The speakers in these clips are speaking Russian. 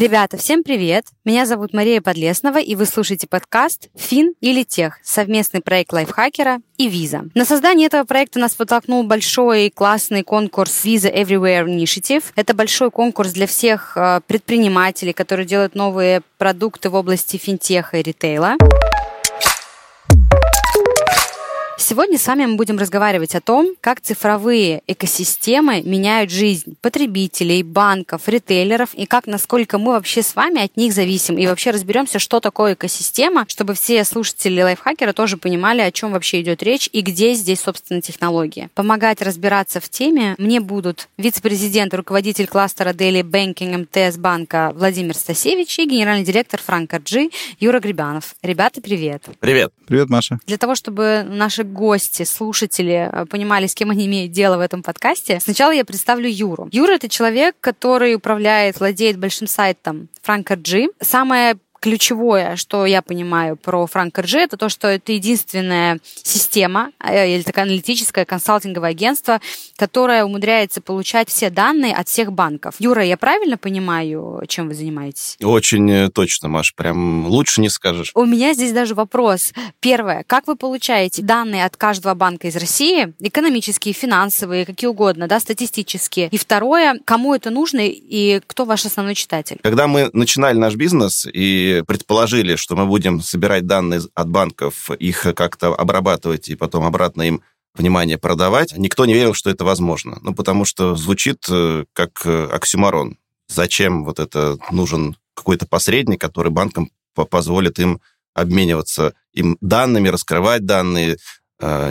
Ребята, всем привет! Меня зовут Мария Подлеснова, и вы слушаете подкаст «Фин или Тех» — совместный проект лайфхакера и Виза. На создание этого проекта нас подтолкнул большой классный конкурс Visa Everywhere Initiative. Это большой конкурс для всех э, предпринимателей, которые делают новые продукты в области финтеха и ритейла. Сегодня с вами мы будем разговаривать о том, как цифровые экосистемы меняют жизнь потребителей, банков, ритейлеров и как, насколько мы вообще с вами от них зависим. И вообще разберемся, что такое экосистема, чтобы все слушатели лайфхакера тоже понимали, о чем вообще идет речь и где здесь, собственно, технологии. Помогать разбираться в теме мне будут вице-президент, руководитель кластера Daily Banking МТС банка Владимир Стасевич и генеральный директор Франка Джи Юра Грибанов. Ребята, привет. Привет. Привет, Маша. Для того, чтобы наши гости, слушатели э, понимали, с кем они имеют дело в этом подкасте, сначала я представлю Юру. Юра — это человек, который управляет, владеет большим сайтом Франка Джи. Самое ключевое, что я понимаю про Франк РЖ, это то, что это единственная система э, или такое аналитическое консалтинговое агентство, которое умудряется получать все данные от всех банков. Юра, я правильно понимаю, чем вы занимаетесь? Очень э, точно, Маш, прям лучше не скажешь. У меня здесь даже вопрос. Первое, как вы получаете данные от каждого банка из России, экономические, финансовые, какие угодно, да, статистические? И второе, кому это нужно и кто ваш основной читатель? Когда мы начинали наш бизнес и предположили, что мы будем собирать данные от банков, их как-то обрабатывать и потом обратно им внимание продавать, никто не верил, что это возможно. Ну, потому что звучит э, как э, оксюмарон. Зачем вот это нужен какой-то посредник, который банкам позволит им обмениваться им данными, раскрывать данные,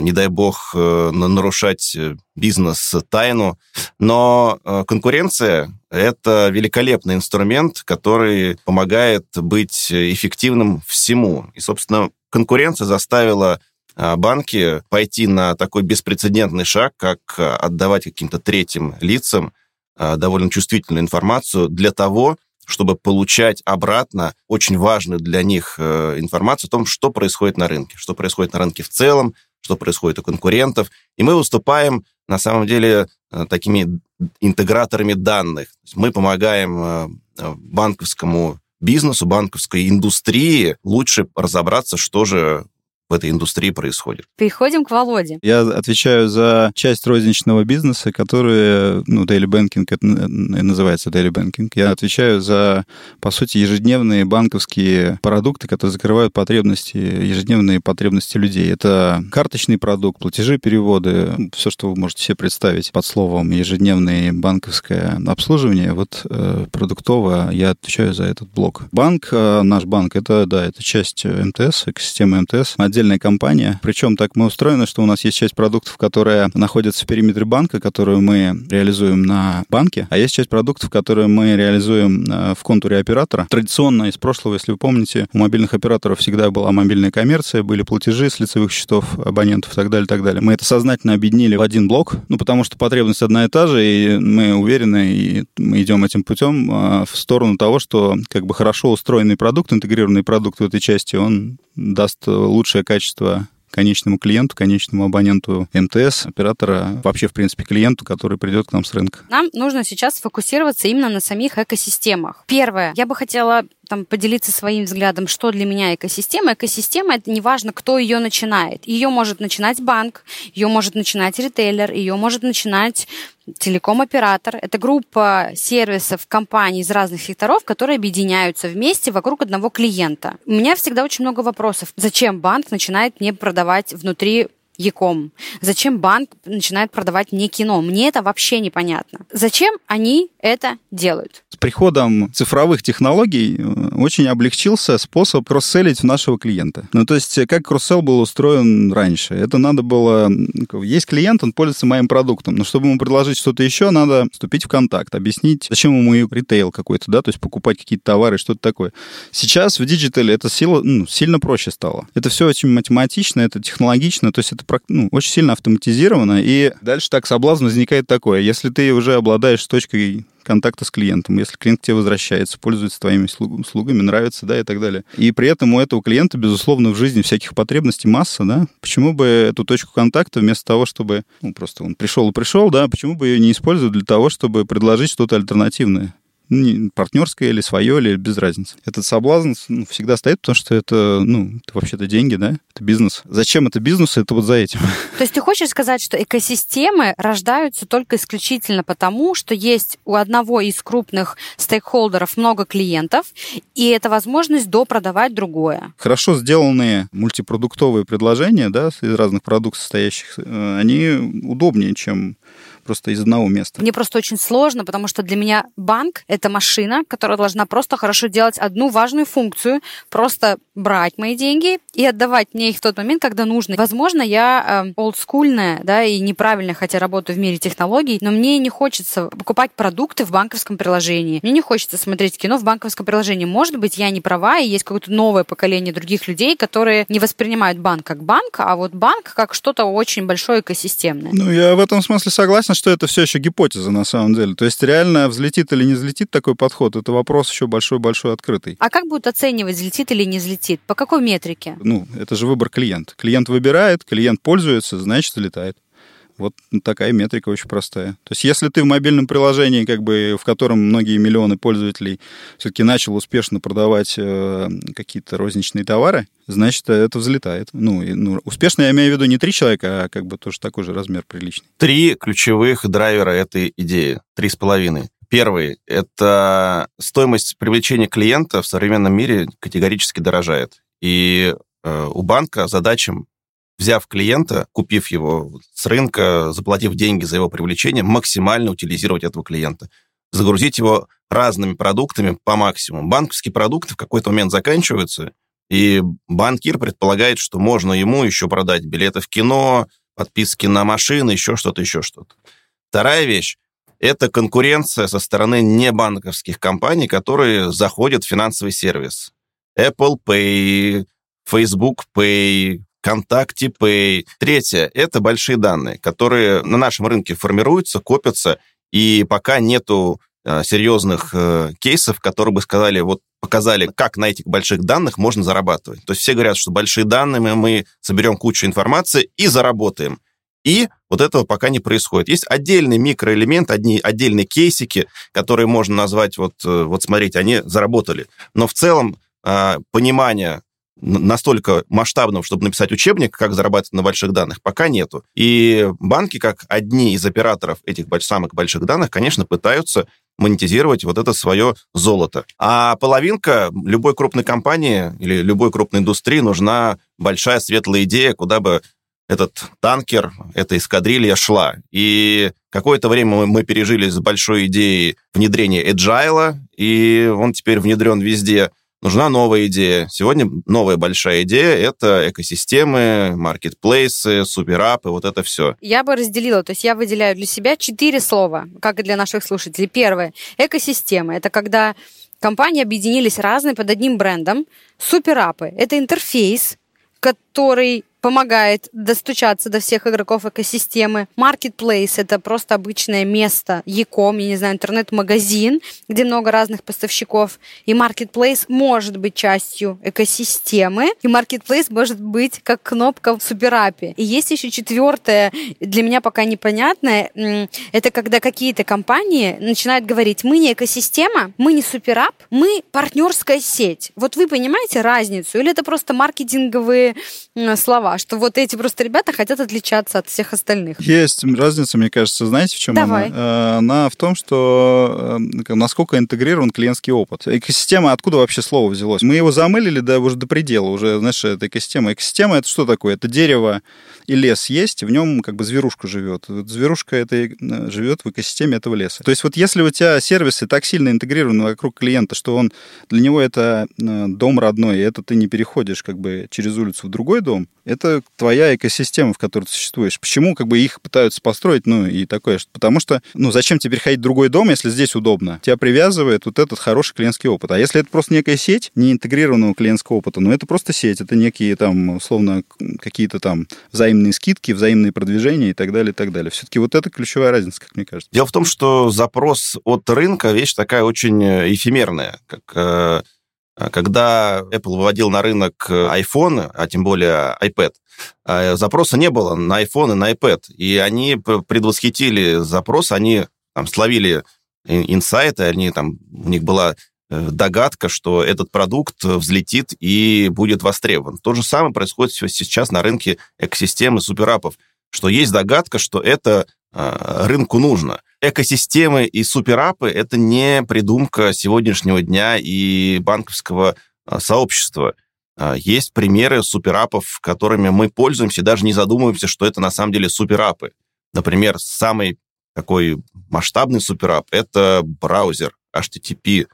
не дай бог, э, нарушать э, бизнес-тайну. Но конкуренция – это великолепный инструмент, который помогает быть эффективным всему. И, собственно, конкуренция заставила банки пойти на такой беспрецедентный шаг, как отдавать каким-то третьим лицам довольно чувствительную информацию для того, чтобы получать обратно очень важную для них информацию о том, что происходит на рынке, что происходит на рынке в целом, что происходит у конкурентов. И мы выступаем, на самом деле, э, такими интеграторами данных. Мы помогаем э, э, банковскому бизнесу, банковской индустрии лучше разобраться, что же в этой индустрии происходит. Переходим к Володе. Я отвечаю за часть розничного бизнеса, который, ну, daily banking, это называется daily banking. Я отвечаю за, по сути, ежедневные банковские продукты, которые закрывают потребности, ежедневные потребности людей. Это карточный продукт, платежи, переводы, все, что вы можете себе представить под словом ежедневное банковское обслуживание. Вот э, продуктово я отвечаю за этот блок. Банк, э, наш банк, это, да, это часть МТС, экосистемы МТС. Отдельно отдельная компания. Причем так мы устроены, что у нас есть часть продуктов, которые находятся в периметре банка, которую мы реализуем на банке, а есть часть продуктов, которые мы реализуем э, в контуре оператора. Традиционно из прошлого, если вы помните, у мобильных операторов всегда была мобильная коммерция, были платежи с лицевых счетов абонентов и так далее, и так далее. Мы это сознательно объединили в один блок, ну, потому что потребность одна и та же, и мы уверены, и мы идем этим путем э, в сторону того, что как бы хорошо устроенный продукт, интегрированный продукт в этой части, он даст лучшее качество конечному клиенту, конечному абоненту МТС, оператора, вообще, в принципе, клиенту, который придет к нам с рынка. Нам нужно сейчас сфокусироваться именно на самих экосистемах. Первое, я бы хотела там, поделиться своим взглядом, что для меня экосистема. Экосистема — это не важно, кто ее начинает. Ее может начинать банк, ее может начинать ритейлер, ее может начинать телеком-оператор. Это группа сервисов, компаний из разных секторов, которые объединяются вместе вокруг одного клиента. У меня всегда очень много вопросов. Зачем банк начинает мне продавать внутри Яком? Зачем банк начинает продавать мне кино? Мне это вообще непонятно. Зачем они это делают? С приходом цифровых технологий э, очень облегчился способ cross-sell ить нашего клиента. Ну, то есть, как cross-sell был устроен раньше? Это надо было... Есть клиент, он пользуется моим продуктом, но чтобы ему предложить что-то еще, надо вступить в контакт, объяснить, зачем ему и ритейл какой-то, да, то есть покупать какие-то товары, что-то такое. Сейчас в digital е это сила, ну, сильно проще стало. Это все очень математично, это технологично, то есть это ну, очень сильно автоматизировано, и дальше так соблазн возникает такое. Если ты уже обладаешь точкой контакта с клиентом, если клиент к тебе возвращается, пользуется твоими услугами, нравится, да, и так далее. И при этом у этого клиента, безусловно, в жизни всяких потребностей масса, да, почему бы эту точку контакта вместо того, чтобы, ну, просто он пришел и пришел, да, почему бы ее не использовать для того, чтобы предложить что-то альтернативное? Партнерское или свое, или без разницы. Этот соблазн ну, всегда стоит, потому что это, ну, это вообще-то деньги, да, это бизнес. Зачем это бизнес? Это вот за этим. То есть ты хочешь сказать, что экосистемы рождаются только исключительно потому, что есть у одного из крупных стейкхолдеров много клиентов, и это возможность допродавать другое. Хорошо сделанные мультипродуктовые предложения, да, из разных продуктов состоящих, э, они удобнее, чем просто из одного места. Мне просто очень сложно, потому что для меня банк — это машина, которая должна просто хорошо делать одну важную функцию, просто брать мои деньги и отдавать мне их в тот момент, когда нужно. Возможно, я э, олдскульная, да, и неправильно, хотя работаю в мире технологий, но мне не хочется покупать продукты в банковском приложении. Мне не хочется смотреть кино в банковском приложении. Может быть, я не права, и есть какое-то новое поколение других людей, которые не воспринимают банк как банк, а вот банк как что-то очень большое экосистемное. Ну, я в этом смысле согласен, что это все еще гипотеза на самом деле. То есть реально взлетит или не взлетит такой подход, это вопрос еще большой-большой открытый. А как будут оценивать, взлетит или не взлетит? По какой метрике? Ну, это же выбор клиента. Клиент выбирает, клиент пользуется, значит, взлетает. Вот такая метрика очень простая. То есть если ты в мобильном приложении, как бы, в котором многие миллионы пользователей все-таки начал успешно продавать э, какие-то розничные товары, значит, это взлетает. Ну, и, ну, успешно я имею в виду не три человека, а как бы тоже такой же размер приличный. Три ключевых драйвера этой идеи. Три с половиной. Первый – это стоимость привлечения клиента в современном мире категорически дорожает. И э, у банка задача взяв клиента, купив его с рынка, заплатив деньги за его привлечение, максимально утилизировать этого клиента. Загрузить его разными продуктами по максимуму. Банковские продукты в какой-то момент заканчиваются, и банкир предполагает, что можно ему еще продать билеты в кино, подписки на машины, еще что-то, еще что-то. Вторая вещь – это конкуренция со стороны небанковских компаний, которые заходят в финансовый сервис. Apple Pay, Facebook Pay, ВКонтакте Pay. Третье – это большие данные, которые на нашем рынке формируются, копятся, и пока нету э, серьезных э, кейсов, которые бы сказали, вот показали, как на этих больших данных можно зарабатывать. То есть все говорят, что большие данные мы, мы соберем кучу информации и заработаем. И вот этого пока не происходит. Есть отдельный микроэлемент, одни отдельные кейсики, которые можно назвать, вот, э, вот смотрите, они заработали. Но в целом понимание настолько масштабного, чтобы написать учебник, как зарабатывать на больших данных, пока нету. И банки, как одни из операторов этих самых больших данных, конечно, пытаются монетизировать вот это свое золото. А половинка любой крупной компании или любой крупной индустрии нужна большая светлая идея, куда бы этот танкер, эта эскадрилья шла. И какое-то время мы пережили с большой идеей внедрения agile, и он теперь внедрен везде нужна новая идея. Сегодня новая большая идея — это экосистемы, маркетплейсы, суперапы, вот это все. Я бы разделила, то есть я выделяю для себя четыре слова, как и для наших слушателей. Первое — экосистема. Это когда компании объединились разные под одним брендом. Суперапы — это интерфейс, который помогает достучаться до всех игроков экосистемы. Marketplace — это просто обычное место, Яком, я не знаю, интернет-магазин, где много разных поставщиков. И Marketplace может быть частью экосистемы, и Marketplace может быть как кнопка в суперапе. И есть еще четвертое, для меня пока непонятное, это когда какие-то компании начинают говорить, мы не экосистема, мы не суперап, мы партнерская сеть. Вот вы понимаете разницу? Или это просто маркетинговые слова? Слова, что вот эти просто ребята хотят отличаться от всех остальных. Есть разница, мне кажется, знаете, в чем Давай. она? Э, она в том, что э, насколько интегрирован клиентский опыт. Экосистема, откуда вообще слово взялось? Мы его замылили да, уже до предела, уже, знаешь, это экосистема. Экосистема — это что такое? Это дерево и лес есть, в нем как бы зверушка живет. Вот зверушка это э, живет в экосистеме этого леса. То есть вот если у тебя сервисы так сильно интегрированы вокруг клиента, что он для него это дом родной, и это ты не переходишь как бы через улицу в другой дом, это твоя экосистема, в которой ты существуешь. Почему как бы их пытаются построить, ну, и такое, потому что, ну, зачем тебе переходить в другой дом, если здесь удобно? Тебя привязывает вот этот хороший клиентский опыт. А если это просто некая сеть не интегрированного клиентского опыта, ну, это просто сеть, это некие там, условно, какие-то там взаимные скидки, взаимные продвижения и так далее, и так далее. Все-таки вот это ключевая разница, как мне кажется. Дело в том, что запрос от рынка вещь такая очень э, эфемерная, как э, когда Apple выводил на рынок iPhone, а тем более iPad, а, запроса не было на iPhone и на iPad. И они предвосхитили запрос, они там, словили инсайты, они там, у них была э, догадка, что этот продукт взлетит и будет востребован. То же самое происходит сейчас на рынке экосистемы суперапов, что есть догадка, что это э, рынку нужно. Экосистемы и суперапы – это не придумка сегодняшнего дня и банковского сообщества. Есть примеры суперапов, которыми мы пользуемся, даже не задумываемся, что это на самом деле суперапы. Например, самый такой масштабный суперап — это браузер HTTP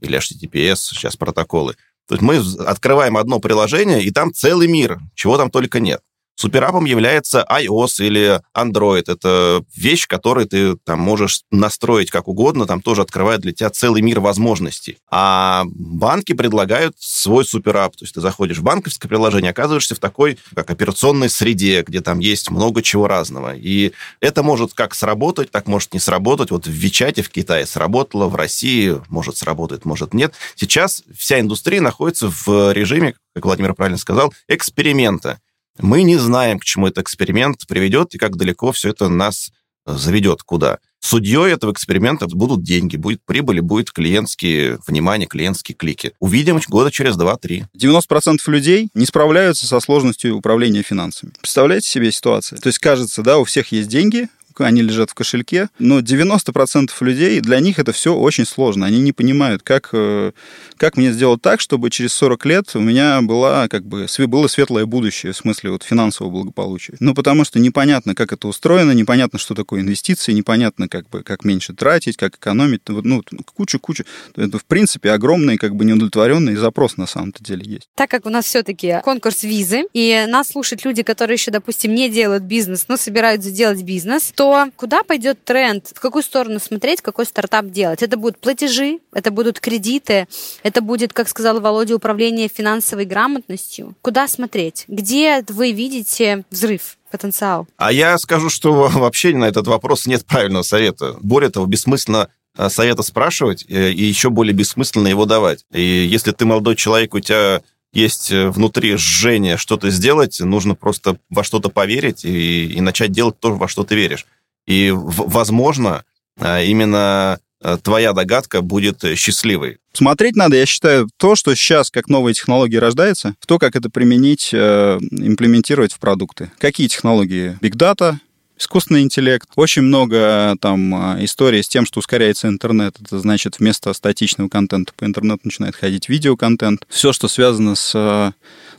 или HTTPS, сейчас протоколы. То есть мы открываем одно приложение, и там целый мир, чего там только нет. Суперапом является iOS или Android. Это вещь, которую ты там можешь настроить как угодно, там тоже открывает для тебя целый мир возможностей. А банки предлагают свой суперап. То есть ты заходишь в банковское приложение, оказываешься в такой, как операционной среде, где там есть много чего разного. И это может как сработать, так может не сработать. Вот в Вичате в Китае сработало, в России может сработать, может нет. Сейчас вся индустрия находится в режиме, как Владимир правильно сказал, эксперимента. Мы не знаем, к чему этот эксперимент приведет и как далеко все это нас э, заведет куда. Судьей этого эксперимента будут деньги, будет прибыль, будет клиентские внимание, клиентские клики. Увидим года через 2-3. 90% людей не справляются со сложностью управления финансами. Представляете себе ситуацию? То есть кажется, да, у всех есть деньги, они лежат в кошельке, но 90% людей, для них это все очень сложно. Они не понимают, как, э, как мне сделать так, чтобы через 40 лет у меня была, как бы, было светлое будущее, в смысле вот финансового благополучия. Ну, потому что непонятно, как это устроено, непонятно, что такое инвестиции, непонятно, как бы, как меньше тратить, как экономить, ну, кучу-кучу. Это, в принципе, огромный, как бы, неудовлетворенный запрос на самом-то деле есть. Так как у нас все-таки конкурс визы, и нас слушают люди, которые еще, допустим, не делают бизнес, но собираются делать бизнес, то куда пойдет тренд, в какую сторону смотреть, какой стартап делать? Это будут платежи, это будут кредиты, это будет, как сказал Володя, управление финансовой грамотностью. Куда смотреть? Где вы видите взрыв? потенциал? А я скажу, что вообще на этот вопрос нет правильного совета. Более того, бессмысленно а, совета спрашивать э, и еще более бессмысленно его давать. И если ты молодой человек, у тебя есть э, внутри жжение что-то сделать, нужно просто во что-то поверить и, и начать делать то, во что ты веришь. И, возможно, а, именно а, твоя догадка будет счастливой. Смотреть надо, я считаю, то, что сейчас, как новые технологии рождаются, в то, как это применить, э, имплементировать в продукты. Какие технологии? Big Data, искусственный интеллект. Очень много там а, историй с тем, что ускоряется интернет. Это значит, вместо статичного контента по интернету начинает ходить видеоконтент. Все, что связано с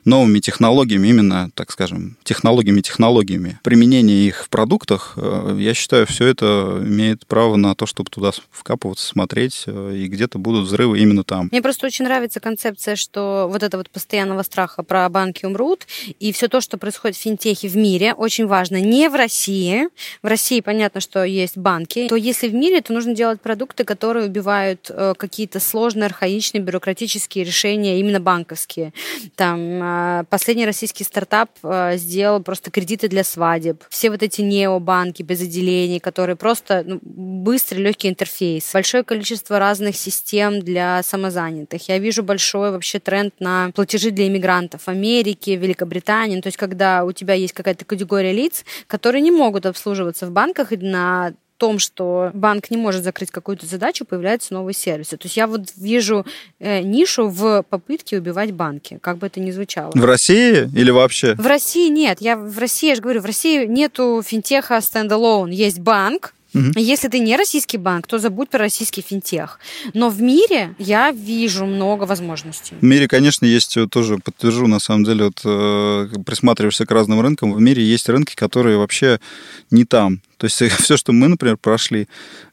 новыми технологиями, именно, так скажем, технологиями-технологиями, применение их в продуктах, э, я считаю, все это имеет право на то, чтобы туда вкапываться, смотреть, э, и где-то будут взрывы именно там. Мне просто очень нравится концепция, что вот это вот постоянного страха про банки умрут, и все то, что происходит в финтехе в мире, очень важно. Не в России. В России понятно, что есть банки. То если в мире, то нужно делать продукты, которые убивают э, какие-то сложные, архаичные, бюрократические решения, именно банковские. Там последний российский стартап а, сделал просто кредиты для свадеб. Все вот эти необанки без отделений, которые просто ну, быстрый, легкий интерфейс. Большое количество разных систем для самозанятых. Я вижу большой вообще тренд на платежи для иммигрантов в Америке, Великобритании. Ну, то есть, когда у тебя есть какая-то категория лиц, которые не могут обслуживаться в банках на том, что банк не может закрыть какую-то задачу, появляются новые сервисы. То есть я вот вижу э, нишу в попытке убивать банки, как бы это ни звучало. В России или вообще? В России нет. Я в России, я же говорю, в России нету финтеха стендалone. Есть банк, Угу. Если ты не российский банк, то забудь про российский финтех. Но в мире я вижу много возможностей. В мире, конечно, есть, тоже подтвержу, на самом деле, вот э, присматриваешься к разным рынкам, в мире есть рынки, которые вообще не там. То есть все, что мы, например, прошли,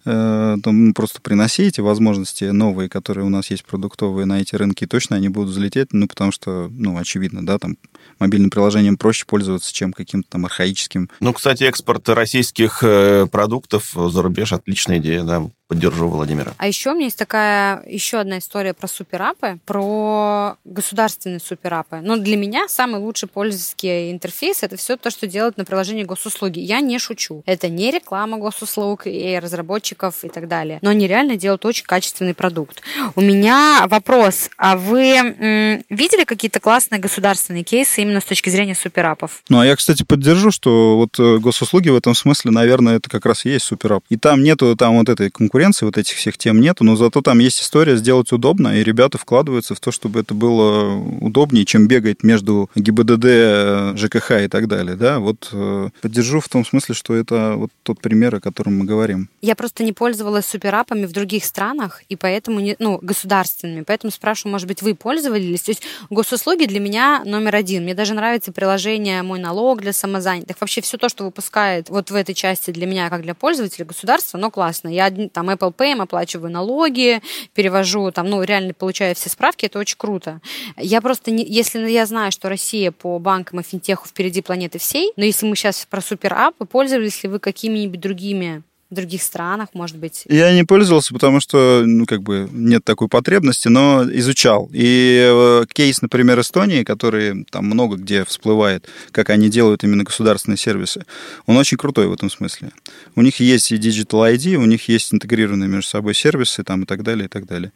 э, то мы просто приноси эти возможности новые, которые у нас есть продуктовые на эти рынки, точно они будут взлететь, ну, потому что, ну, очевидно, да, там мобильным приложением проще пользоваться, чем каким-то там архаическим. Ну, кстати, экспорт российских э, продуктов за рубеж отличная идея, да поддержу Владимира. А еще у меня есть такая еще одна история про суперапы, про государственные суперапы. Но для меня самый лучший пользовательский интерфейс это все то, что делают на приложении госуслуги. Я не шучу. Это не реклама госуслуг и разработчиков и так далее. Но они реально делают очень качественный продукт. У меня вопрос. А вы м, видели какие-то классные государственные кейсы именно с точки зрения суперапов? Ну, а я, кстати, поддержу, что вот э, госуслуги в этом смысле, наверное, это как раз и есть суперап. И там нету там вот этой конкуренции конкуренции, вот этих всех тем нету, но зато там есть история сделать удобно, и ребята вкладываются в то, чтобы это было удобнее, чем бегать между ГИБДД, ЖКХ и так далее, да, вот э, поддержу в том смысле, что это вот тот пример, о котором мы говорим. Я просто не пользовалась суперапами в других странах, и поэтому, не, ну, государственными, поэтому спрашиваю, может быть, вы пользовались? То есть госуслуги для меня номер один. Мне даже нравится приложение «Мой налог» для самозанятых. Вообще все то, что выпускает вот в этой части для меня, как для пользователя государства, оно классно. Я там Apple Pay оплачиваю налоги, перевожу там, ну, реально получаю все справки, это очень круто. Я просто, не, если я знаю, что Россия по банкам и финтеху впереди планеты всей, но если мы сейчас про суперап, пользовались ли вы какими-нибудь другими в других странах, может быть? Я не пользовался, потому что, ну, как бы нет такой потребности, но изучал. И э, кейс, например, Эстонии, который там много где всплывает, как они делают именно государственные сервисы, он очень крутой в этом смысле. У них есть и Digital ID, у них есть интегрированные между собой сервисы там и так далее, и так далее.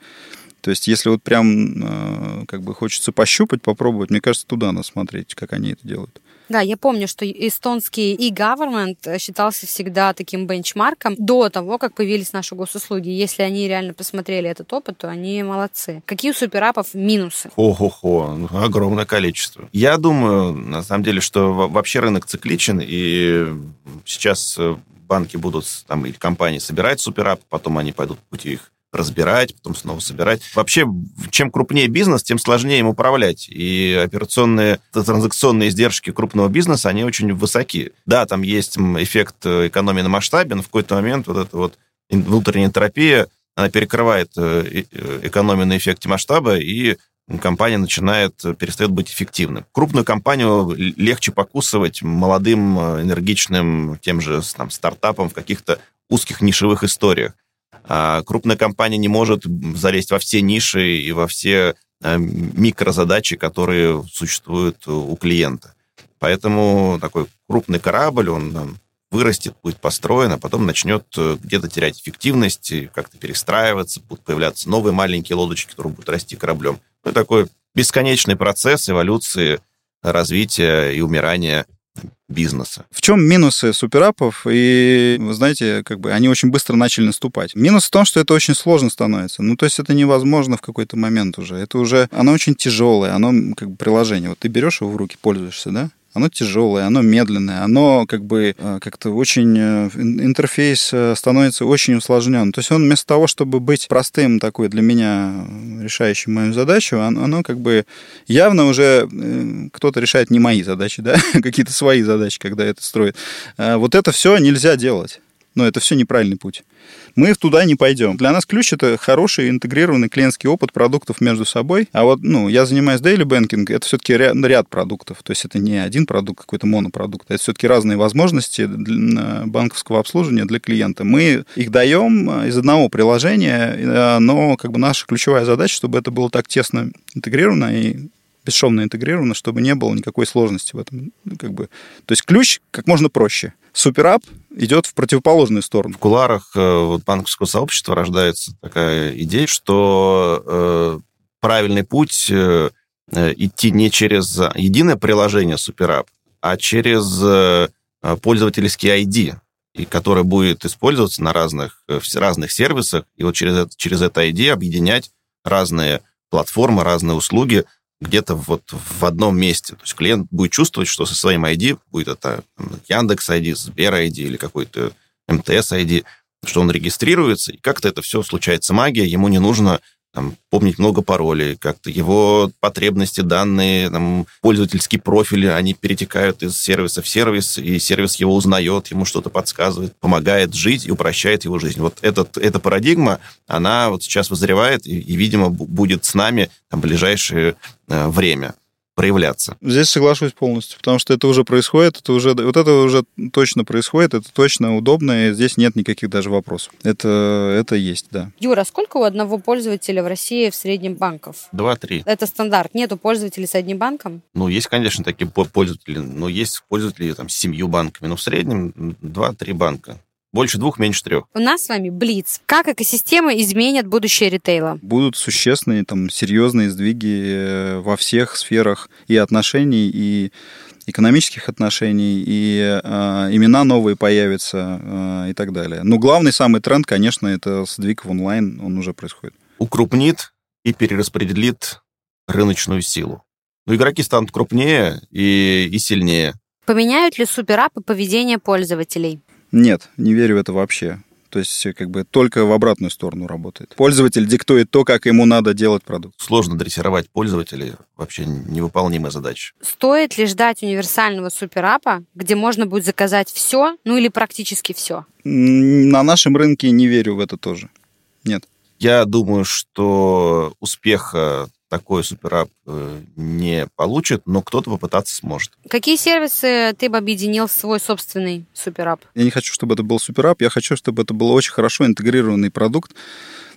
То есть, если вот прям э, как бы хочется пощупать, попробовать, мне кажется, туда надо смотреть, как они это делают. Да, я помню, что эстонский e-government считался всегда таким бенчмарком до того, как появились наши госуслуги. Если они реально посмотрели этот опыт, то они молодцы. Какие у суперапов минусы? Хо-хо-хо, ну, огромное количество. Я думаю, на самом деле, что вообще рынок цикличен, и сейчас э, банки будут, там, или компании собирать суперап, потом они пойдут по пути их разбирать, потом снова собирать. Вообще, чем крупнее бизнес, тем сложнее им управлять. И операционные транзакционные издержки крупного бизнеса, они очень высоки. Да, там есть эффект э, экономии на масштабе, но в какой-то момент вот эта вот внутренняя энтропия, она перекрывает э, э, экономию на эффекте масштаба, и компания начинает, перестает быть эффективной. Крупную компанию легче покусывать молодым, энергичным, тем же там, стартапом в каких-то узких нишевых историях. А крупная компания не может залезть во все ниши и во все э, микрозадачи, которые существуют у клиента. Поэтому такой крупный корабль, он там, вырастет, будет построен, а потом начнет э, где-то терять эффективность, как-то перестраиваться, будут появляться новые маленькие лодочки, которые будут расти кораблем. Ну, такой бесконечный процесс эволюции, развития и умирания бизнеса. В чем минусы суперапов? И, вы знаете, как бы они очень быстро начали наступать. Минус в том, что это очень сложно становится. Ну, то есть это невозможно в какой-то момент уже. Это уже, оно очень тяжелое, оно как бы приложение. Вот ты берешь его в руки, пользуешься, да? Оно тяжелое, оно медленное, оно как бы э, как-то очень... Э, интерфейс э, становится очень усложнен. То есть он вместо того, чтобы быть простым такой для меня решающим мою задачу, оно как бы явно уже кто-то решает не мои задачи, да, какие-то свои задачи, когда это строит. Вот это все нельзя делать. Но это все неправильный путь мы туда не пойдем. Для нас ключ это хороший интегрированный клиентский опыт продуктов между собой. А вот, ну, я занимаюсь daily banking, это все-таки ряд, ряд продуктов. То есть это не один продукт, какой-то монопродукт. Это все-таки разные возможности банковского обслуживания для клиента. Мы их даем э, из одного приложения, э, но как бы наша ключевая задача, чтобы это было так тесно интегрировано и бесшовно интегрировано, чтобы не было никакой сложности в этом. Ну, как бы. То есть ключ как можно проще. Суперап идет в противоположную сторону. В куларах э, вот, банковского сообщества рождается такая идея, что э, правильный путь э, э идти не через единое приложение Суперап, а через э, пользовательский ID, и которое будет использоваться на разных, э, в разных сервисах, и вот через, через это ID объединять разные платформы, разные услуги где-то вот в одном месте. То есть клиент будет чувствовать, что со своим ID, будет это Яндекс ID, Сбер ID или какой-то МТС ID, что он регистрируется, и как-то это все случается магия, ему не нужно там, помнить много паролей, как-то его потребности, данные, там, пользовательские профили, они перетекают из сервиса в сервис, и сервис его узнает, ему что-то подсказывает, помогает жить и упрощает его жизнь. Вот этот, эта парадигма, она вот сейчас вызревает и, и видимо, будет с нами там, ближайшее э, время проявляться. Здесь соглашусь полностью, потому что это уже происходит, это уже, вот это уже точно происходит, это точно удобно, и здесь нет никаких даже вопросов. Это, это есть, да. Юра, сколько у одного пользователя в России в среднем банков? Два-три. Это стандарт. Нету пользователей с одним банком? Ну, есть, конечно, такие пользователи, но есть пользователи там, с семью банками, но в среднем два-три банка. Больше двух, меньше трех. У нас с вами Блиц. Как экосистема изменит будущее ритейла? Будут существенные, там, серьезные сдвиги э, во всех сферах и отношений, и экономических отношений, и э, имена новые появятся э, и так далее. Но главный самый тренд, конечно, это сдвиг в онлайн, он уже происходит. Укрупнит и перераспределит рыночную силу. Но игроки станут крупнее и, и сильнее. Поменяют ли суперапы поведение пользователей? Нет, не верю в это вообще. То есть как бы только в обратную сторону работает. Пользователь диктует то, как ему надо делать продукт. Сложно дрессировать пользователей, вообще невыполнимая задача. Стоит ли ждать универсального суперапа, где можно будет заказать все, ну или практически все? На нашем рынке не верю в это тоже. Нет. Я думаю, что успеха такой суперап э, не получит, но кто-то попытаться сможет. Какие сервисы ты бы объединил в свой собственный суперап? Я не хочу, чтобы это был суперап, я хочу, чтобы это был очень хорошо интегрированный продукт,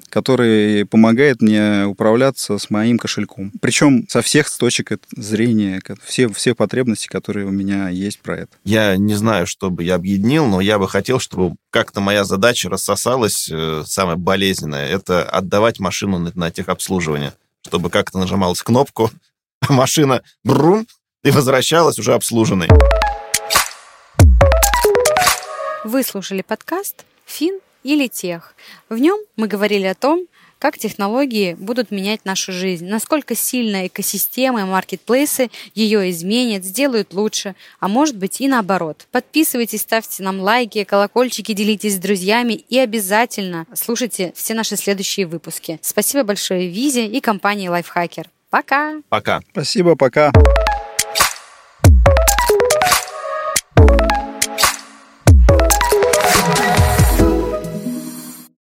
который помогает мне управляться с моим кошельком. Причем со всех точек зрения, все, все потребности, которые у меня есть про это. Я не знаю, что бы я объединил, но я бы хотел, чтобы как-то моя задача рассосалась, э, самая болезненная, это отдавать машину на, на техобслуживание чтобы как-то нажималась кнопку, а машина брум, и возвращалась уже обслуженной. Вы слушали подкаст «Фин или тех». В нем мы говорили о том, как технологии будут менять нашу жизнь, насколько сильно экосистемы и маркетплейсы ее изменят, сделают лучше, а может быть и наоборот. Подписывайтесь, ставьте нам лайки, колокольчики, делитесь с друзьями и обязательно слушайте все наши следующие выпуски. Спасибо большое Визе и компании Lifehacker. Пока! Пока! Спасибо, пока!